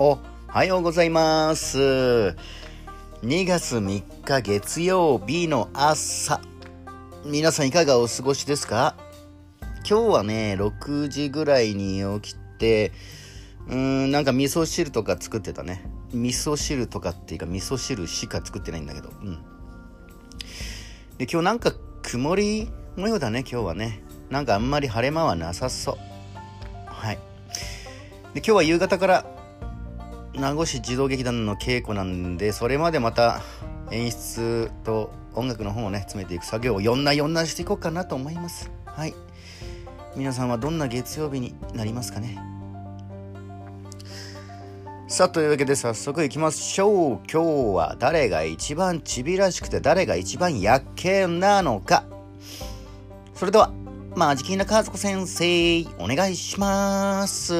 おはようございます。2月3日月曜日の朝。皆さんいかがお過ごしですか？今日はね、6時ぐらいに起きて、うーん、なんか味噌汁とか作ってたね。味噌汁とかっていうか味噌汁しか作ってないんだけど。うん。で、今日なんか曇り模様だね、今日はね。なんかあんまり晴れ間はなさそう。はい。で、今日は夕方から名護市児童劇団の稽古なんでそれまでまた演出と音楽の方をね詰めていく作業を4な4なしていこうかなと思います。はい。皆さんはどんな月曜日になりますかね？さあというわけで早速いきましょう。今日は誰が一番ちびらしくて誰が一番やっけなのか。それではマジキーナ和子先生お願いします。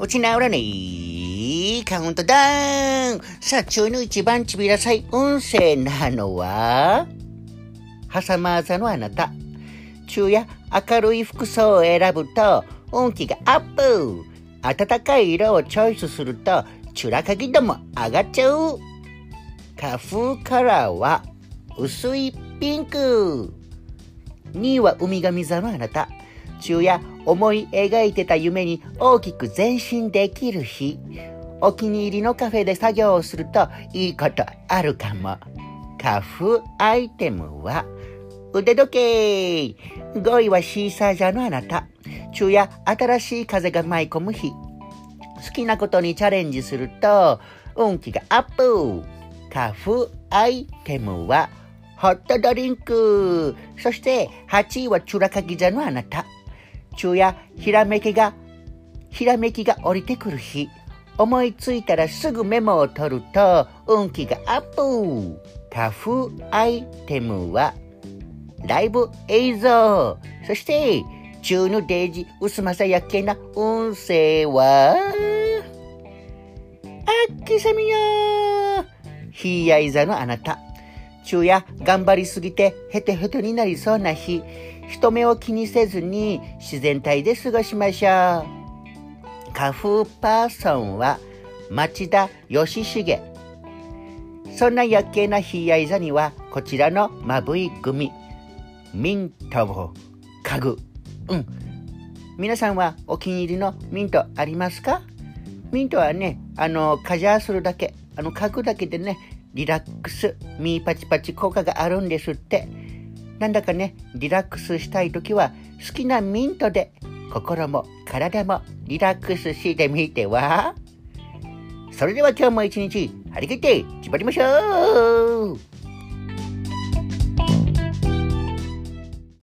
落ち直らねえカウントダウン。さあ、中の一番ちびらさい運勢なのは？挟まざのあなた。昼夜明るい服装を選ぶと運気がアップ。暖かい色をチョイスするとチュラカギ度も上がっちゃう。花粉カラーは薄いピンク。2位は海神座のあなた。昼夜思い描いてた夢に大きく前進できる日。お気に入りのカフェで作業をするといいことあるかも。花粉アイテムは腕時計。5位はシーサージャーのあなた。昼夜新しい風が舞い込む日。好きなことにチャレンジすると運気がアップ。花粉アイテムはホットドリンク。そして8位はチュラカギ座のあなた。昼夜ひらめきがひらめきが降りてくる日。思いついたらすぐメモを取ると運気がアップ。花粉アイテムはライブ映像。そして中のデージ薄まさやけな運勢はあっきさみよ。ひやい座のあなた。昼夜頑張りすぎてヘトヘトになりそうな日。人目を気にせずに自然体で過ごしましょう。花粉パーソンは町田義重。そんな夜景なひやい座にはこちらのまぶいグミミントを嗅ぐ。うん。皆さんはお気に入りのミントありますか？ミントはねあのカジャーするだけ。あの嗅ぐだけでねリラックス。ミーパチパチ効果があるんですって。なんだかねリラックスしたい時は好きなミントで心も体もリラックスしてみては？それでは今日も一日張り切って縛りましょう。